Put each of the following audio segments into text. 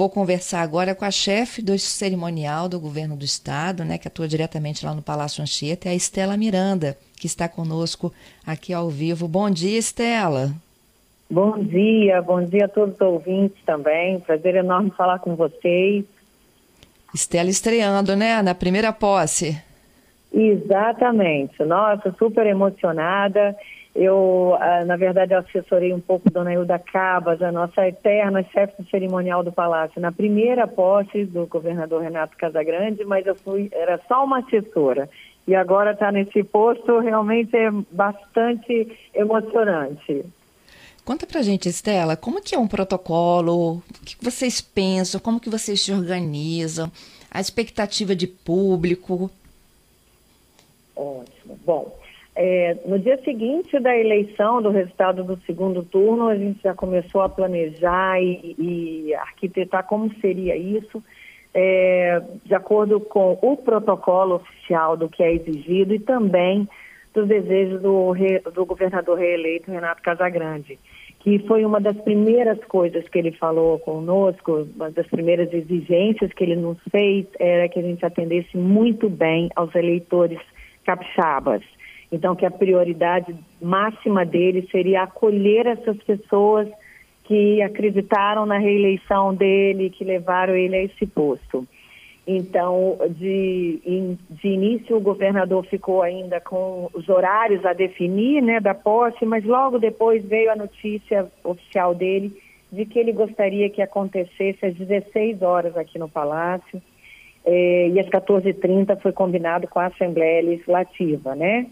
Vou conversar agora com a chefe do cerimonial do governo do estado, né, que atua diretamente lá no Palácio Anchieta, é a Estela Miranda, que está conosco aqui ao vivo. Bom dia, Estela. Bom dia, bom dia a todos os ouvintes também. Prazer enorme falar com vocês. Estela estreando, né, na primeira posse. Exatamente. Nossa, super emocionada. Eu, ah, na verdade, assessorei um pouco Dona Hilda Cabas, a nossa eterna chefe cerimonial do Palácio, na primeira posse do governador Renato Casagrande, mas eu fui, era só uma assessora. E agora está nesse posto, realmente é bastante emocionante. Conta pra gente, Estela, como que é um protocolo? O que vocês pensam? Como que vocês se organizam? A expectativa de público? Ótimo. Bom, é, no dia seguinte da eleição, do resultado do segundo turno, a gente já começou a planejar e, e arquitetar como seria isso, é, de acordo com o protocolo oficial do que é exigido e também dos desejos do, do governador reeleito Renato Casagrande, que foi uma das primeiras coisas que ele falou conosco, uma das primeiras exigências que ele nos fez era que a gente atendesse muito bem aos eleitores capixabas. Então, que a prioridade máxima dele seria acolher essas pessoas que acreditaram na reeleição dele, que levaram ele a esse posto. Então, de, de início, o governador ficou ainda com os horários a definir né, da posse, mas logo depois veio a notícia oficial dele de que ele gostaria que acontecesse às 16 horas aqui no Palácio. Eh, e às 14h30 foi combinado com a Assembleia Legislativa, né?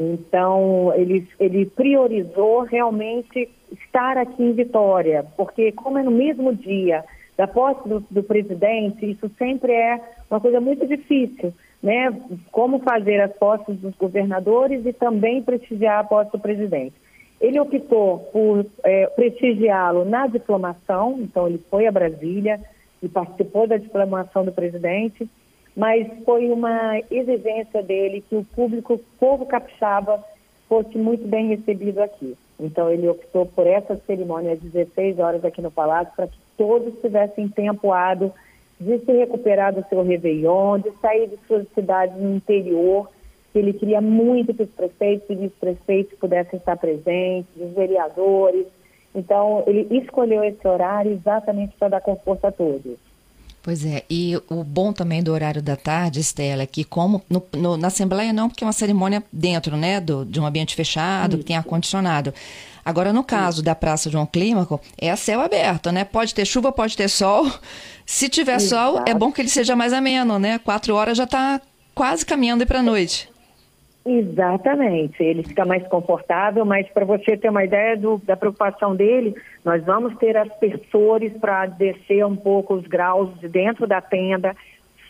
Então, ele, ele priorizou realmente estar aqui em Vitória, porque como é no mesmo dia da posse do, do presidente, isso sempre é uma coisa muito difícil, né? Como fazer as posses dos governadores e também prestigiar a posse do presidente. Ele optou por é, prestigiá-lo na diplomação, então ele foi a Brasília e participou da diplomação do presidente, mas foi uma exigência dele que o público, o povo capixaba, fosse muito bem recebido aqui. Então ele optou por essa cerimônia às 16 horas aqui no Palácio para que todos tivessem tempo hábil de se recuperar do seu Réveillon, de sair de suas cidades no interior, ele queria muito que os prefeitos e vice-prefeitos pudessem estar presentes, os vereadores. Então, ele escolheu esse horário exatamente para dar conforto a todos. Pois é, e o bom também do horário da tarde, Estela, é que como no, no, na Assembleia não, porque é uma cerimônia dentro, né, do, de um ambiente fechado, Isso. que tem ar-condicionado. Agora, no caso Isso. da Praça João Clímaco, é a céu aberto, né? Pode ter chuva, pode ter sol. Se tiver sol, é bom que ele seja mais ameno, né? Quatro horas já está quase caminhando para a noite. Exatamente, ele fica mais confortável, mas para você ter uma ideia do, da preocupação dele, nós vamos ter aspersores para descer um pouco os graus de dentro da tenda.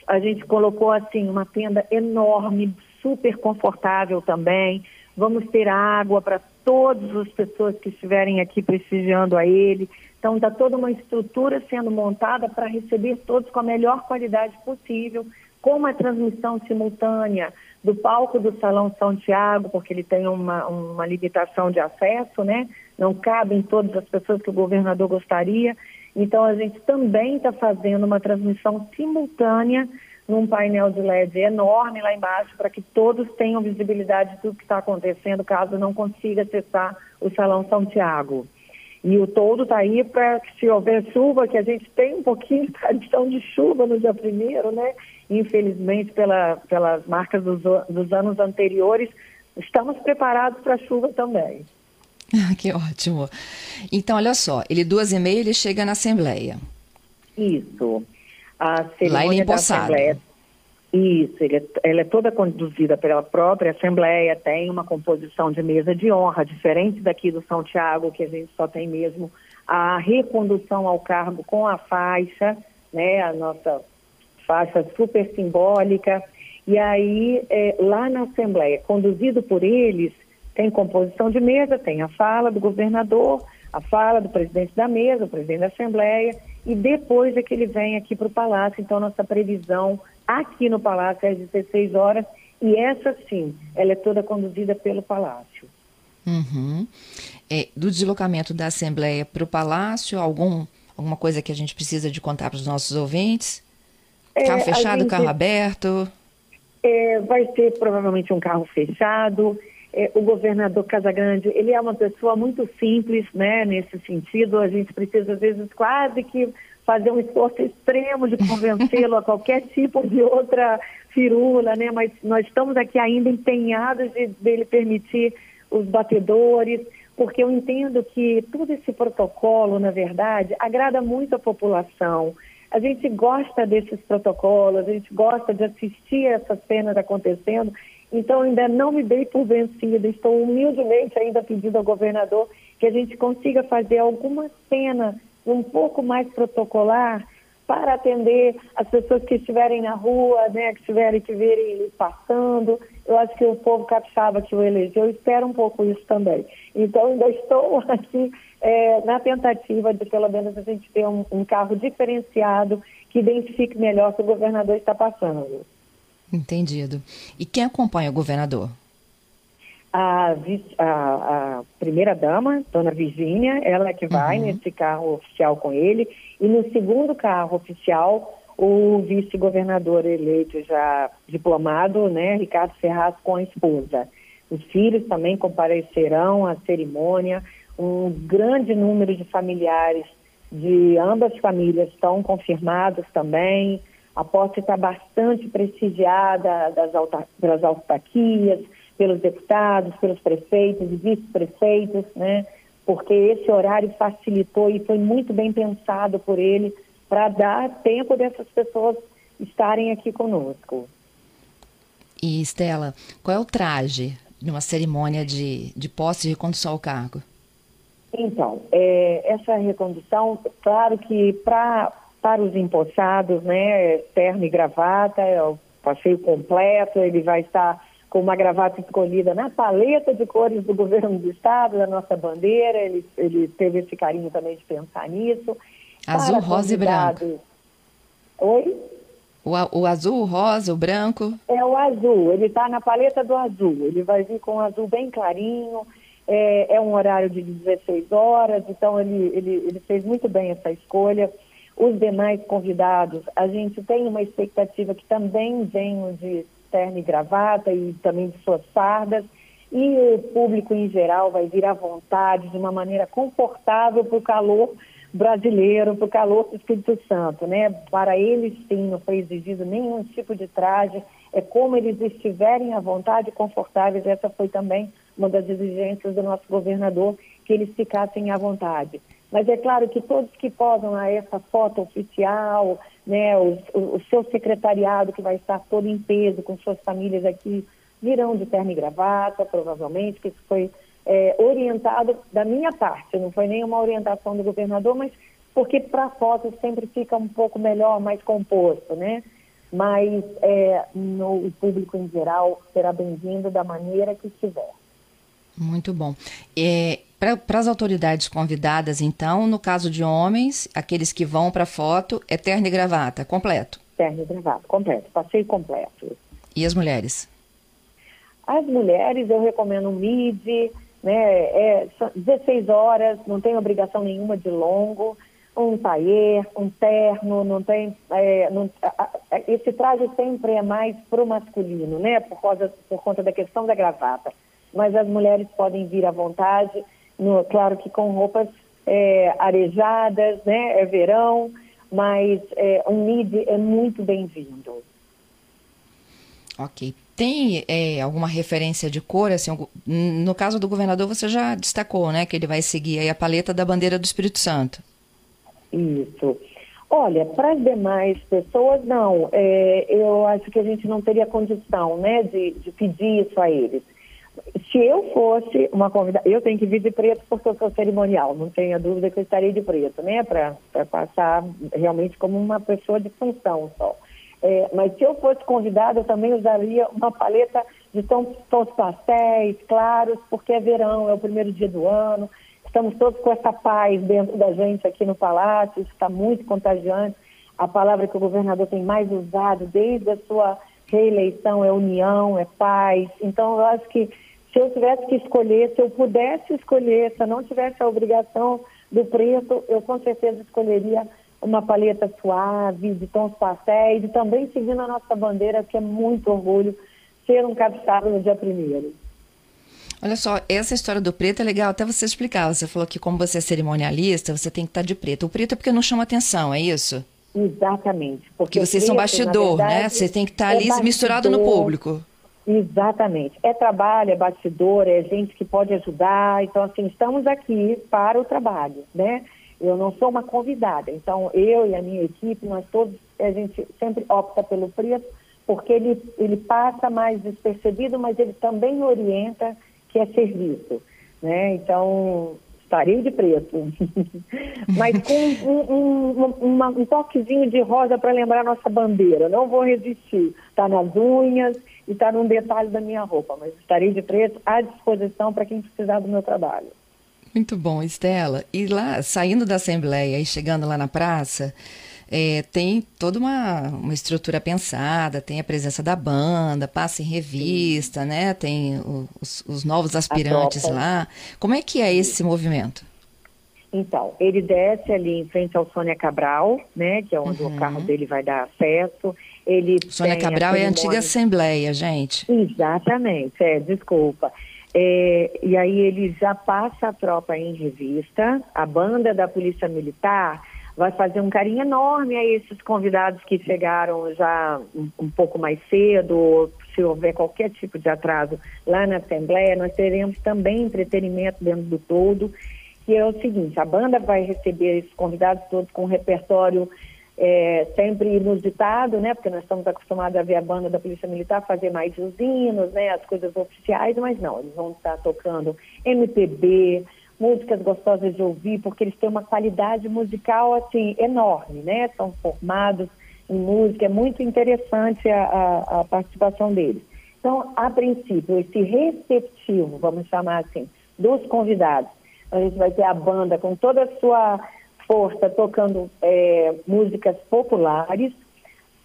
A gente colocou assim uma tenda enorme, super confortável também. Vamos ter água para todas as pessoas que estiverem aqui prestigiando a ele. Então está toda uma estrutura sendo montada para receber todos com a melhor qualidade possível, com uma transmissão simultânea do palco do Salão São Tiago, porque ele tem uma, uma limitação de acesso, né? Não cabem todas as pessoas que o governador gostaria. Então, a gente também está fazendo uma transmissão simultânea num painel de LED enorme lá embaixo, para que todos tenham visibilidade de tudo que está acontecendo, caso não consiga acessar o Salão São Tiago. E o todo está aí para se houver chuva, que a gente tem um pouquinho de tradição de chuva no dia primeiro, né? Infelizmente, pela, pelas marcas dos, dos anos anteriores, estamos preparados para a chuva também. Ah, que ótimo. Então, olha só, ele duas e meia ele chega na Assembleia. Isso. A Lá ele é empossado. Isso, ele é, ela é toda conduzida pela própria Assembleia, tem uma composição de mesa de honra, diferente daqui do São Tiago, que a gente só tem mesmo a recondução ao cargo com a faixa, né, a nossa faixa super simbólica. E aí, é, lá na Assembleia, conduzido por eles, tem composição de mesa, tem a fala do governador, a fala do presidente da mesa, o presidente da Assembleia, e depois é que ele vem aqui para o Palácio. Então, nossa previsão aqui no Palácio é às 16 horas, e essa sim, ela é toda conduzida pelo Palácio. Uhum. É, do deslocamento da Assembleia para o Palácio, algum, Alguma coisa que a gente precisa de contar para os nossos ouvintes? É, carro fechado, gente, carro aberto? É, vai ser provavelmente um carro fechado. É, o governador Casagrande, ele é uma pessoa muito simples, né, nesse sentido. A gente precisa, às vezes, quase que fazer um esforço extremo de convencê-lo a qualquer tipo de outra firula, né? Mas nós estamos aqui ainda empenhados de dele permitir os batedores, porque eu entendo que todo esse protocolo, na verdade, agrada muito a população. A gente gosta desses protocolos, a gente gosta de assistir essas cenas acontecendo. Então, ainda não me dei por vencida, estou humildemente ainda pedindo ao governador que a gente consiga fazer alguma cena um pouco mais protocolar para atender as pessoas que estiverem na rua, né, que tiverem que verem ele passando. Eu acho que o povo capixaba que o elegeu espera um pouco isso também. Então, ainda estou aqui é, na tentativa de, pelo menos, a gente ter um, um carro diferenciado que identifique melhor o que o governador está passando. Entendido. E quem acompanha o governador? a, a, a primeira-dama, dona Virgínia, ela é que vai uhum. nesse carro oficial com ele. E no segundo carro oficial, o vice-governador eleito já diplomado, né, Ricardo Ferraz, com a esposa. Os filhos também comparecerão à cerimônia. Um grande número de familiares de ambas famílias estão confirmados também. A posse está bastante prestigiada das autar pelas autarquias, pelos deputados, pelos prefeitos e vice-prefeitos, né? Porque esse horário facilitou e foi muito bem pensado por ele para dar tempo dessas pessoas estarem aqui conosco. E Estela, qual é o traje de uma cerimônia de, de posse e recondução ao cargo? Então, é, essa recondução, claro que pra, para os empossados, né, terno e gravata, é o passeio completo, ele vai estar com uma gravata escolhida na paleta de cores do governo do estado, da nossa bandeira. Ele, ele teve esse carinho também de pensar nisso. Azul, rosa e branco. Oi? O, o azul, o rosa, o branco? É o azul. Ele está na paleta do azul. Ele vai vir com um azul bem clarinho. É, é um horário de 16 horas, então ele, ele, ele fez muito bem essa escolha. Os demais convidados, a gente tem uma expectativa que também venham de terno e gravata e também de suas fardas. E o público em geral vai vir à vontade, de uma maneira confortável para o calor brasileiro, para o calor do Espírito Santo, né? Para eles, sim, não foi exigido nenhum tipo de traje, é como eles estiverem à vontade, confortáveis. Essa foi também uma das exigências do nosso governador, que eles ficassem à vontade. Mas é claro que todos que posam a essa foto oficial, né, o, o, seu secretariado que vai estar todo em peso com suas famílias aqui, virão de terno e gravata, provavelmente, que isso foi é, orientado da minha parte, não foi nenhuma orientação do governador, mas porque para a foto sempre fica um pouco melhor, mais composto, né? Mas é, no, o público em geral será bem-vindo da maneira que estiver. Muito bom. É, para as autoridades convidadas, então, no caso de homens, aqueles que vão para a foto, é terno e gravata, completo? Terno e gravata, completo, passeio completo. E as mulheres? As mulheres, eu recomendo um mid, né, é 16 horas, não tem obrigação nenhuma de longo, um taier, um terno, não tem, é, não, esse traje sempre é mais pro masculino, né, por, causa, por conta da questão da gravata. Mas as mulheres podem vir à vontade, no, claro que com roupas é, arejadas, né? É verão, mas é, um mid é muito bem-vindo. Ok. Tem é, alguma referência de cor? Assim, no caso do governador, você já destacou, né? Que ele vai seguir a paleta da bandeira do Espírito Santo. Isso. Olha, para as demais pessoas, não. É, eu acho que a gente não teria condição, né, de, de pedir isso a eles se eu fosse uma convidada, eu tenho que vir de preto porque eu sou cerimonial, não tenha dúvida que eu estaria de preto, né? Para passar realmente como uma pessoa de função só. É, mas se eu fosse convidada, eu também usaria uma paleta de tons, tons pastéis, claros, porque é verão, é o primeiro dia do ano. Estamos todos com essa paz dentro da gente aqui no Palácio, isso está muito contagiante. A palavra que o governador tem mais usado desde a sua reeleição é união, é paz. Então, eu acho que se eu tivesse que escolher, se eu pudesse escolher, se eu não tivesse a obrigação do preto, eu com certeza escolheria uma paleta suave, de tons pastéis, e também seguindo a nossa bandeira, que é muito orgulho ser um cabeçalho no dia primeiro. Olha só, essa história do preto é legal até você explicar. Você falou que como você é cerimonialista, você tem que estar de preto. O preto é porque não chama atenção, é isso? Exatamente. Porque, porque vocês preto, são bastidor, né? verdade, né? Você tem que estar é ali bastidor, misturado no público. Exatamente. É trabalho, é bastidor, é gente que pode ajudar. Então, assim, estamos aqui para o trabalho, né? Eu não sou uma convidada. Então, eu e a minha equipe, nós todos, a gente sempre opta pelo preto, porque ele, ele passa mais despercebido, mas ele também orienta que é serviço. Né? Então, estarei de preto, mas com um, um, uma, um toquezinho de rosa para lembrar nossa bandeira. Não vou resistir. Está nas unhas e está num detalhe da minha roupa, mas estarei de preto à disposição para quem precisar do meu trabalho. Muito bom, Estela. E lá, saindo da Assembleia e chegando lá na praça, é, tem toda uma, uma estrutura pensada, tem a presença da banda, passa em revista, Sim. né? Tem os, os novos aspirantes lá. Como é que é esse movimento? Então, ele desce ali em frente ao Sônia Cabral, né? Que é onde uhum. o carro dele vai dar acesso. Ele Sônia Cabral é a antiga Assembleia, gente. Exatamente, é, desculpa. É, e aí ele já passa a tropa em revista, a banda da Polícia Militar vai fazer um carinho enorme a esses convidados que chegaram já um, um pouco mais cedo, se houver qualquer tipo de atraso lá na Assembleia, nós teremos também entretenimento dentro do todo, que é o seguinte, a banda vai receber esses convidados todos com um repertório é, sempre inusitado, né? Porque nós estamos acostumados a ver a banda da Polícia Militar fazer mais os hinos, né? As coisas oficiais, mas não, eles vão estar tocando MPB, músicas gostosas de ouvir, porque eles têm uma qualidade musical assim enorme, né? São formados em música, é muito interessante a, a, a participação deles. Então, a princípio, esse receptivo, vamos chamar assim, dos convidados, a gente vai ter a banda com toda a sua força tocando é, músicas populares.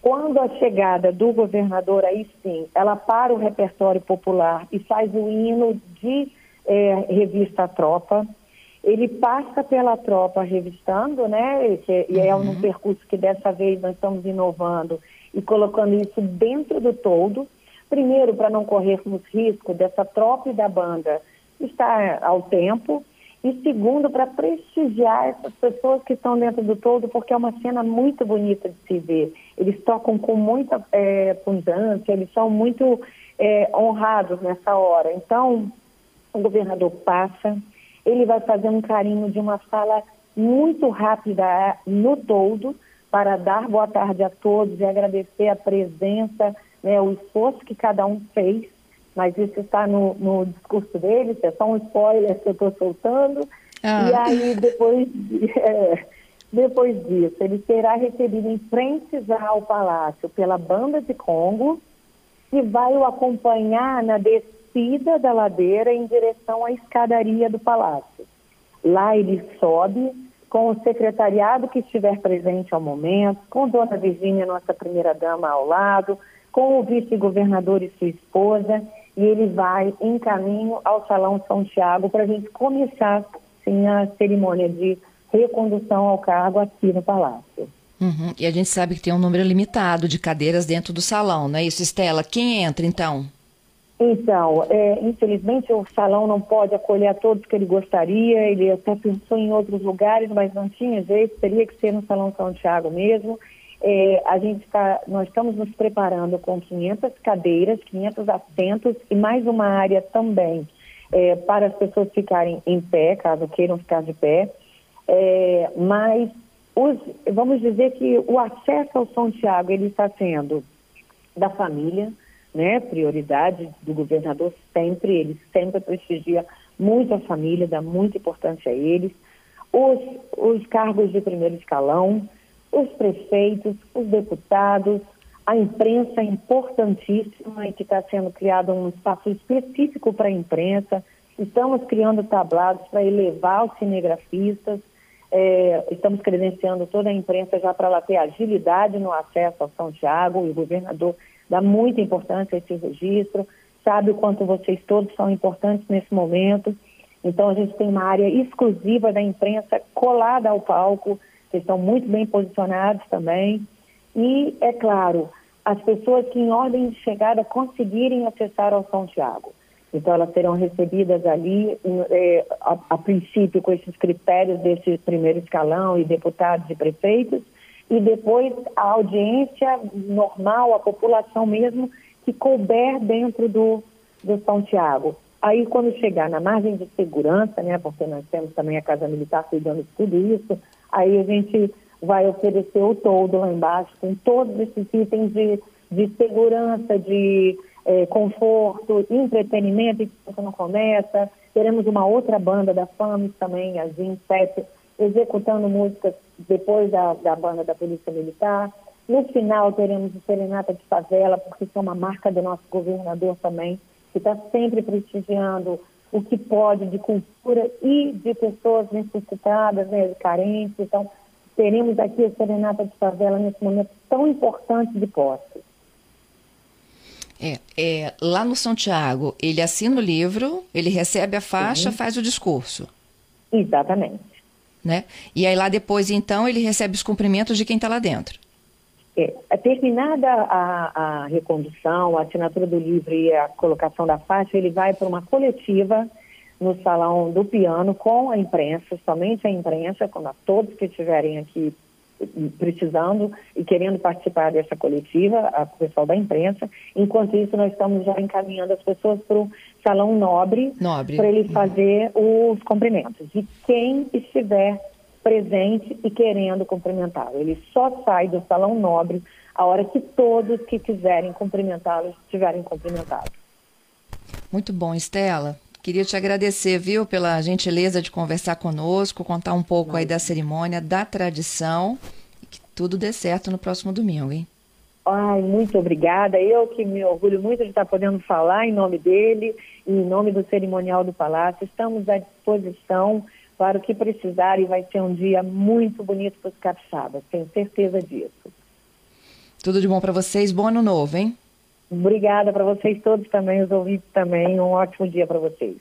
Quando a chegada do governador, aí sim, ela para o repertório popular e faz o hino de é, revista Tropa. Ele passa pela tropa revistando, né? E é uhum. um percurso que dessa vez nós estamos inovando e colocando isso dentro do todo. Primeiro, para não corrermos risco dessa tropa e da banda estar ao tempo. E segundo, para prestigiar essas pessoas que estão dentro do todo, porque é uma cena muito bonita de se ver. Eles tocam com muita é, eles são muito é, honrados nessa hora. Então, o governador passa, ele vai fazer um carinho de uma fala muito rápida no todo para dar boa tarde a todos e agradecer a presença, né, o esforço que cada um fez, mas isso está no, no discurso dele, isso é só um spoiler que eu estou soltando. Ah. E aí, depois, é, depois disso, ele será recebido em frente ao palácio pela banda de Congo, que vai o acompanhar na descida descida da ladeira em direção à escadaria do palácio. Lá ele sobe com o secretariado que estiver presente ao momento, com Dona Virgínia, nossa primeira-dama, ao lado, com o vice-governador e sua esposa, e ele vai em caminho ao Salão São Tiago para a gente começar sim, a cerimônia de recondução ao cargo aqui no Palácio. Uhum. E a gente sabe que tem um número limitado de cadeiras dentro do salão, não é isso, Estela? Quem entra, então? Então, é, infelizmente o salão não pode acolher a todos que ele gostaria, ele até pensou em outros lugares, mas não tinha jeito, teria que ser no Salão São Tiago mesmo. É, a gente tá, nós estamos nos preparando com 500 cadeiras, 500 assentos e mais uma área também é, para as pessoas ficarem em pé, caso queiram ficar de pé. É, mas os, vamos dizer que o acesso ao São Tiago ele está sendo da família, né, prioridade do governador sempre, ele sempre prestigia muito a família, dá muita importância a eles, os, os cargos de primeiro escalão, os prefeitos, os deputados, a imprensa importantíssima e que está sendo criado um espaço específico para a imprensa. Estamos criando tablados para elevar os cinegrafistas, é, estamos credenciando toda a imprensa já para ela ter agilidade no acesso ao São Tiago o governador dá muita importância a esse registro, sabe o quanto vocês todos são importantes nesse momento. Então a gente tem uma área exclusiva da imprensa colada ao palco, que estão muito bem posicionados também. E, é claro, as pessoas que em ordem de chegada conseguirem acessar ao São Tiago. Então, elas serão recebidas ali, é, a, a, princípio, com esses critérios desse primeiro escalão e deputados e prefeitos, e depois a audiência normal, a população mesmo, que couber dentro do, do São Tiago. Aí, quando chegar na margem de segurança, né, porque nós temos também a Casa Militar cuidando de tudo isso, aí a gente vai oferecer o todo lá embaixo, com todos esses itens de, de segurança, de é, conforto, entretenimento, e você não começa. Teremos uma outra banda da FAMES também, a Zin 7, executando músicas depois da, da banda da Polícia Militar. No final teremos o Serenata de Favela, porque isso é uma marca do nosso governador também, que está sempre prestigiando o que pode de cultura e de pessoas necessitadas, né, carentes. Então, teremos aqui a Serenata de Favela nesse momento tão importante de posse. É, é, lá no São Tiago, ele assina o livro, ele recebe a faixa, uhum. faz o discurso. Exatamente. Né? E aí lá depois, então, ele recebe os cumprimentos de quem está lá dentro. É, é, terminada a, a recondução, a assinatura do livro e a colocação da faixa, ele vai para uma coletiva no salão do piano com a imprensa, somente a imprensa, quando todos que estiverem aqui precisando e querendo participar dessa coletiva, o pessoal da imprensa. Enquanto isso, nós estamos já encaminhando as pessoas para o Salão Nobre, Nobre. para ele fazer os cumprimentos. E quem estiver presente e querendo cumprimentá-lo. Ele só sai do Salão Nobre a hora que todos que quiserem cumprimentá-lo estiverem cumprimentado. Muito bom, Estela. Queria te agradecer, viu, pela gentileza de conversar conosco, contar um pouco Não. aí da cerimônia, da tradição, e que tudo dê certo no próximo domingo, hein? Ai, muito obrigada. Eu que me orgulho muito de estar podendo falar em nome dele e em nome do cerimonial do Palácio. Estamos à disposição para o que precisar e vai ser um dia muito bonito para os capixabas, tenho certeza disso. Tudo de bom para vocês, bom ano novo, hein? Obrigada para vocês todos também, os ouvintes também. Um ótimo dia para vocês.